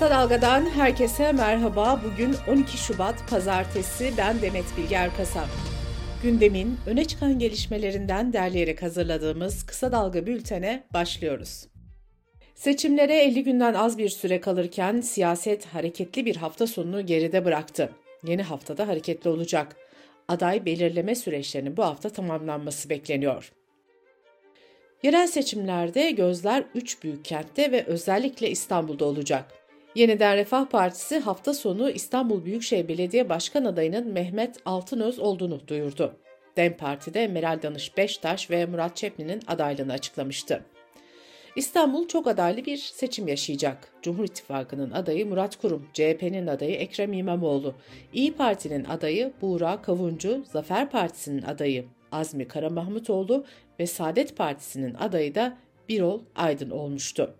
Kısa Dalga'dan herkese merhaba. Bugün 12 Şubat Pazartesi. Ben Demet Bilge Erkasap. Gündemin öne çıkan gelişmelerinden derleyerek hazırladığımız Kısa Dalga bültene başlıyoruz. Seçimlere 50 günden az bir süre kalırken siyaset hareketli bir hafta sonunu geride bıraktı. Yeni haftada hareketli olacak. Aday belirleme süreçlerinin bu hafta tamamlanması bekleniyor. Yerel seçimlerde gözler 3 büyük kentte ve özellikle İstanbul'da olacak. Yeniden Refah Partisi hafta sonu İstanbul Büyükşehir Belediye Başkan adayının Mehmet Altınöz olduğunu duyurdu. DEM Parti'de Meral Danış Beştaş ve Murat Çepni'nin adaylığını açıklamıştı. İstanbul çok adaylı bir seçim yaşayacak. Cumhur İttifakı'nın adayı Murat Kurum, CHP'nin adayı Ekrem İmamoğlu, İyi Parti'nin adayı Buğra Kavuncu, Zafer Partisi'nin adayı Azmi Karamahmutoğlu ve Saadet Partisi'nin adayı da Birol Aydın olmuştu.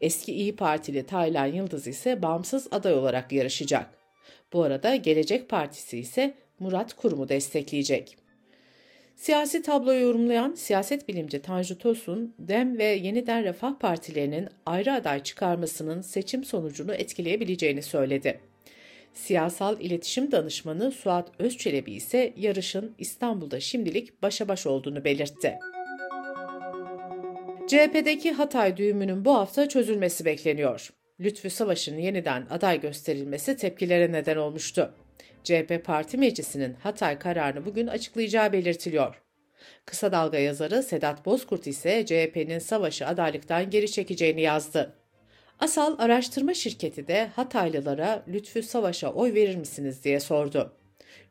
Eski İyi Partili Taylan Yıldız ise bağımsız aday olarak yarışacak. Bu arada Gelecek Partisi ise Murat Kurum'u destekleyecek. Siyasi tabloyu yorumlayan siyaset bilimci Tanju Tosun, DEM ve Yeniden Refah Partilerinin ayrı aday çıkarmasının seçim sonucunu etkileyebileceğini söyledi. Siyasal iletişim danışmanı Suat Özçelebi ise yarışın İstanbul'da şimdilik başa baş olduğunu belirtti. CHP'deki Hatay düğümünün bu hafta çözülmesi bekleniyor. Lütfü Savaş'ın yeniden aday gösterilmesi tepkilere neden olmuştu. CHP Parti Meclisi'nin Hatay kararını bugün açıklayacağı belirtiliyor. Kısa Dalga yazarı Sedat Bozkurt ise CHP'nin Savaş'ı adaylıktan geri çekeceğini yazdı. Asal Araştırma Şirketi de Hataylılara Lütfü Savaş'a oy verir misiniz diye sordu.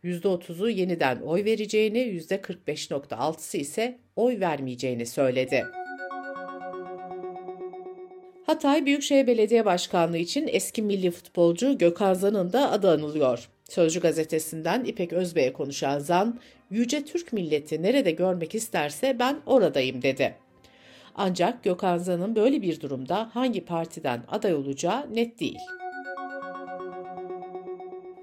%30'u yeniden oy vereceğini, %45.6'sı ise oy vermeyeceğini söyledi. Hatay Büyükşehir Belediye Başkanlığı için eski milli futbolcu Gökhan Zan'ın da adı anılıyor. Sözcü gazetesinden İpek Özbey'e konuşan Zan, Yüce Türk milleti nerede görmek isterse ben oradayım dedi. Ancak Gökhan Zan'ın böyle bir durumda hangi partiden aday olacağı net değil.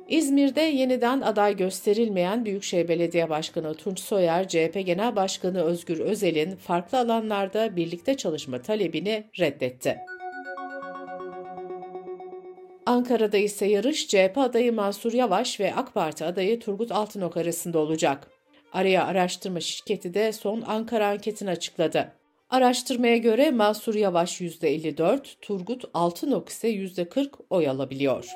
İzmir'de yeniden aday gösterilmeyen Büyükşehir Belediye Başkanı Tunç Soyer, CHP Genel Başkanı Özgür Özel'in farklı alanlarda birlikte çalışma talebini reddetti. Ankara'da ise yarış CHP adayı Mansur Yavaş ve AK Parti adayı Turgut Altınok arasında olacak. Araya araştırma şirketi de son Ankara anketini açıkladı. Araştırmaya göre Mansur Yavaş %54, Turgut Altınok ise %40 oy alabiliyor.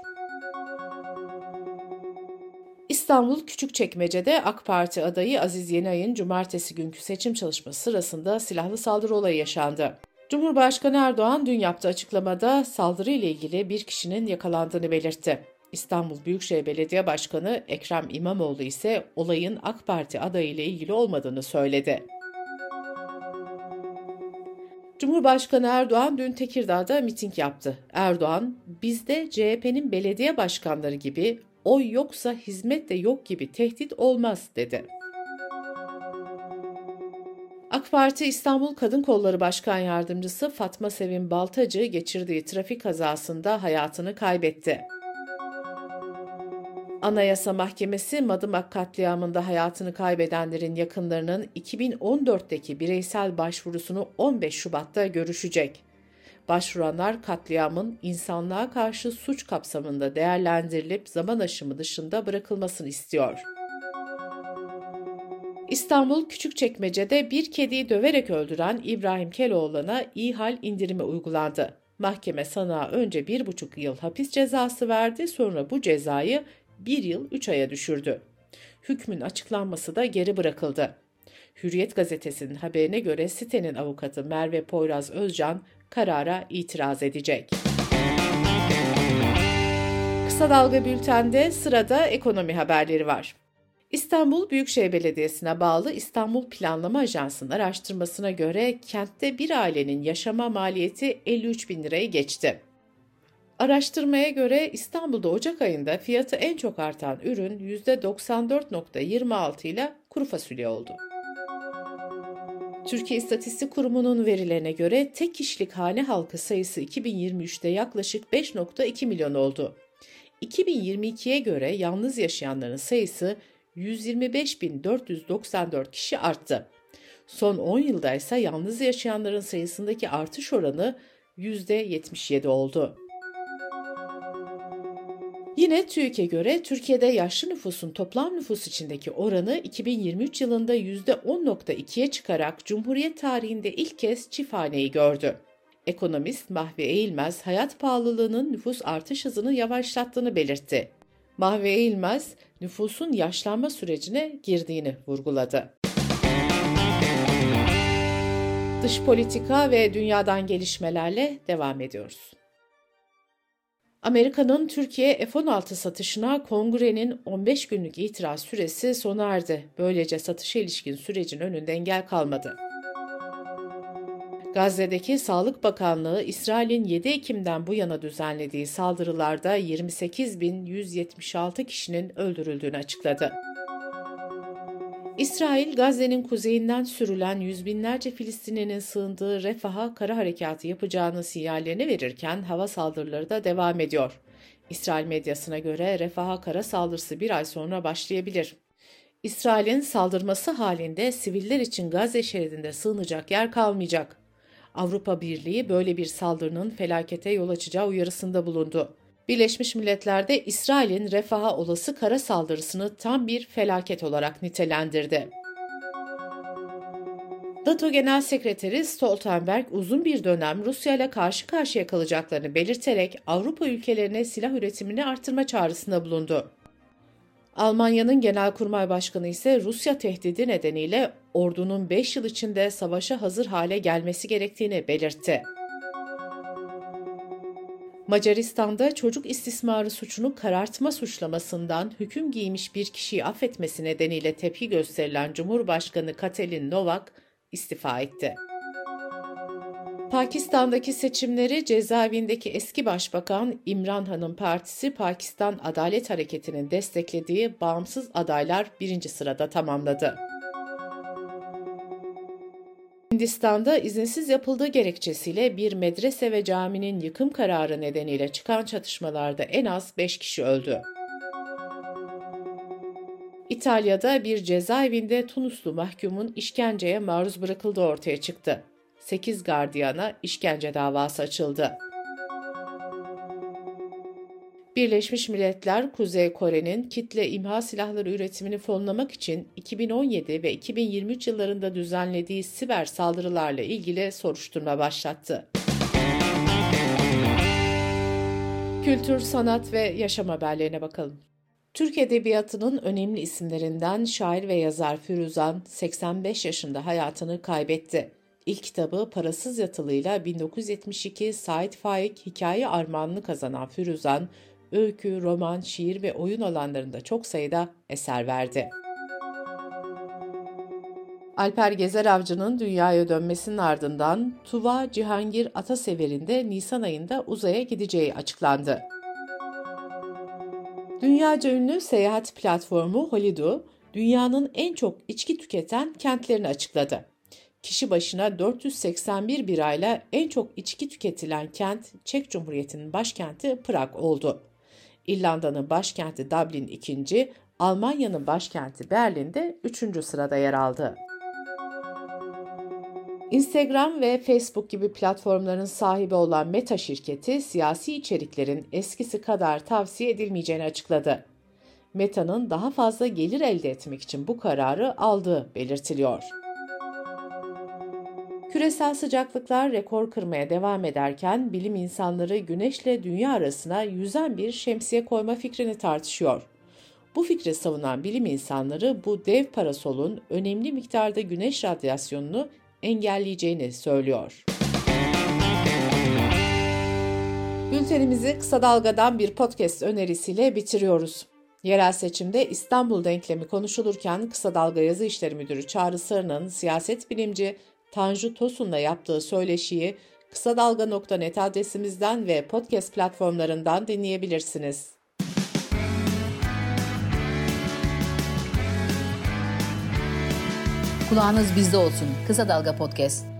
İstanbul Küçükçekmece'de AK Parti adayı Aziz Yenay'ın cumartesi günkü seçim çalışması sırasında silahlı saldırı olayı yaşandı. Cumhurbaşkanı Erdoğan dün yaptığı açıklamada saldırı ile ilgili bir kişinin yakalandığını belirtti. İstanbul Büyükşehir Belediye Başkanı Ekrem İmamoğlu ise olayın AK Parti adayı ile ilgili olmadığını söyledi. Cumhurbaşkanı Erdoğan dün Tekirdağ'da miting yaptı. Erdoğan, bizde CHP'nin belediye başkanları gibi oy yoksa hizmet de yok gibi tehdit olmaz dedi. Parti İstanbul Kadın Kolları Başkan Yardımcısı Fatma Sevim Baltacı geçirdiği trafik kazasında hayatını kaybetti. Anayasa Mahkemesi Madımak katliamında hayatını kaybedenlerin yakınlarının 2014'teki bireysel başvurusunu 15 Şubat'ta görüşecek. Başvuranlar katliamın insanlığa karşı suç kapsamında değerlendirilip zaman aşımı dışında bırakılmasını istiyor. İstanbul Küçükçekmece'de bir kediyi döverek öldüren İbrahim Keloğlan'a hal indirimi uygulandı. Mahkeme sanığa önce bir buçuk yıl hapis cezası verdi, sonra bu cezayı bir yıl üç aya düşürdü. Hükmün açıklanması da geri bırakıldı. Hürriyet gazetesinin haberine göre sitenin avukatı Merve Poyraz Özcan karara itiraz edecek. Kısa Dalga Bülten'de sırada ekonomi haberleri var. İstanbul Büyükşehir Belediyesi'ne bağlı İstanbul Planlama Ajansı'nın araştırmasına göre kentte bir ailenin yaşama maliyeti 53 bin lirayı geçti. Araştırmaya göre İstanbul'da Ocak ayında fiyatı en çok artan ürün %94.26 ile kuru fasulye oldu. Türkiye İstatistik Kurumu'nun verilerine göre tek kişilik hane halkı sayısı 2023'te yaklaşık 5.2 milyon oldu. 2022'ye göre yalnız yaşayanların sayısı 125.494 kişi arttı. Son 10 yılda ise yalnız yaşayanların sayısındaki artış oranı %77 oldu. Yine TÜİK'e göre Türkiye'de yaşlı nüfusun toplam nüfus içindeki oranı 2023 yılında %10.2'ye çıkarak Cumhuriyet tarihinde ilk kez çift haneyi gördü. Ekonomist Mahve Eğilmez, hayat pahalılığının nüfus artış hızını yavaşlattığını belirtti. Mahve Eğilmez, nüfusun yaşlanma sürecine girdiğini vurguladı. Dış politika ve dünyadan gelişmelerle devam ediyoruz. Amerika'nın Türkiye F-16 satışına kongrenin 15 günlük itiraz süresi sona erdi. Böylece satışa ilişkin sürecin önünde engel kalmadı. Gazze'deki Sağlık Bakanlığı, İsrail'in 7 Ekim'den bu yana düzenlediği saldırılarda 28.176 kişinin öldürüldüğünü açıkladı. İsrail, Gazze'nin kuzeyinden sürülen yüz binlerce Filistinlinin sığındığı Refah'a kara harekatı yapacağını sinyallerini verirken hava saldırıları da devam ediyor. İsrail medyasına göre Refah'a kara saldırısı bir ay sonra başlayabilir. İsrail'in saldırması halinde siviller için Gazze şeridinde sığınacak yer kalmayacak. Avrupa Birliği böyle bir saldırının felakete yol açacağı uyarısında bulundu. Birleşmiş Milletler'de İsrail'in refaha olası kara saldırısını tam bir felaket olarak nitelendirdi. NATO Genel Sekreteri Stoltenberg uzun bir dönem Rusya ile karşı karşıya kalacaklarını belirterek Avrupa ülkelerine silah üretimini artırma çağrısında bulundu. Almanya'nın Genelkurmay Başkanı ise Rusya tehdidi nedeniyle ordunun 5 yıl içinde savaşa hazır hale gelmesi gerektiğini belirtti. Macaristan'da çocuk istismarı suçunu karartma suçlamasından hüküm giymiş bir kişiyi affetmesi nedeniyle tepki gösterilen Cumhurbaşkanı Katalin Novak istifa etti. Pakistan'daki seçimleri cezaevindeki eski başbakan İmran Han'ın partisi Pakistan Adalet Hareketi'nin desteklediği bağımsız adaylar birinci sırada tamamladı. Hindistan'da izinsiz yapıldığı gerekçesiyle bir medrese ve caminin yıkım kararı nedeniyle çıkan çatışmalarda en az 5 kişi öldü. İtalya'da bir cezaevinde Tunuslu mahkumun işkenceye maruz bırakıldığı ortaya çıktı. 8 gardiyana işkence davası açıldı. Birleşmiş Milletler, Kuzey Kore'nin kitle imha silahları üretimini fonlamak için 2017 ve 2023 yıllarında düzenlediği siber saldırılarla ilgili soruşturma başlattı. Kültür, sanat ve yaşam haberlerine bakalım. Türk Edebiyatı'nın önemli isimlerinden şair ve yazar Firuzan 85 yaşında hayatını kaybetti. İlk kitabı Parasız Yatılıyla 1972 Said Faik hikaye armağanını kazanan Firuzan, öykü, roman, şiir ve oyun alanlarında çok sayıda eser verdi. Alper Gezer Avcı'nın dünyaya dönmesinin ardından Tuva Cihangir Atasever'in de Nisan ayında uzaya gideceği açıklandı. Dünyaca ünlü seyahat platformu Holido, dünyanın en çok içki tüketen kentlerini açıkladı. Kişi başına 481 birayla en çok içki tüketilen kent Çek Cumhuriyeti'nin başkenti Prag oldu. İrlanda'nın başkenti Dublin ikinci, Almanya'nın başkenti Berlin'de üçüncü sırada yer aldı. Instagram ve Facebook gibi platformların sahibi olan Meta şirketi siyasi içeriklerin eskisi kadar tavsiye edilmeyeceğini açıkladı. Meta'nın daha fazla gelir elde etmek için bu kararı aldığı belirtiliyor. Küresel sıcaklıklar rekor kırmaya devam ederken bilim insanları güneşle dünya arasına yüzen bir şemsiye koyma fikrini tartışıyor. Bu fikri savunan bilim insanları bu dev parasolun önemli miktarda güneş radyasyonunu engelleyeceğini söylüyor. Bültenimizi kısa dalgadan bir podcast önerisiyle bitiriyoruz. Yerel seçimde İstanbul denklemi konuşulurken Kısa Dalga Yazı İşleri Müdürü Çağrı Sarı'nın siyaset bilimci Tanju Tosun'la yaptığı söyleşiyi kısa dalga.net adresimizden ve podcast platformlarından dinleyebilirsiniz. Kulağınız bizde olsun. Kısa Dalga Podcast.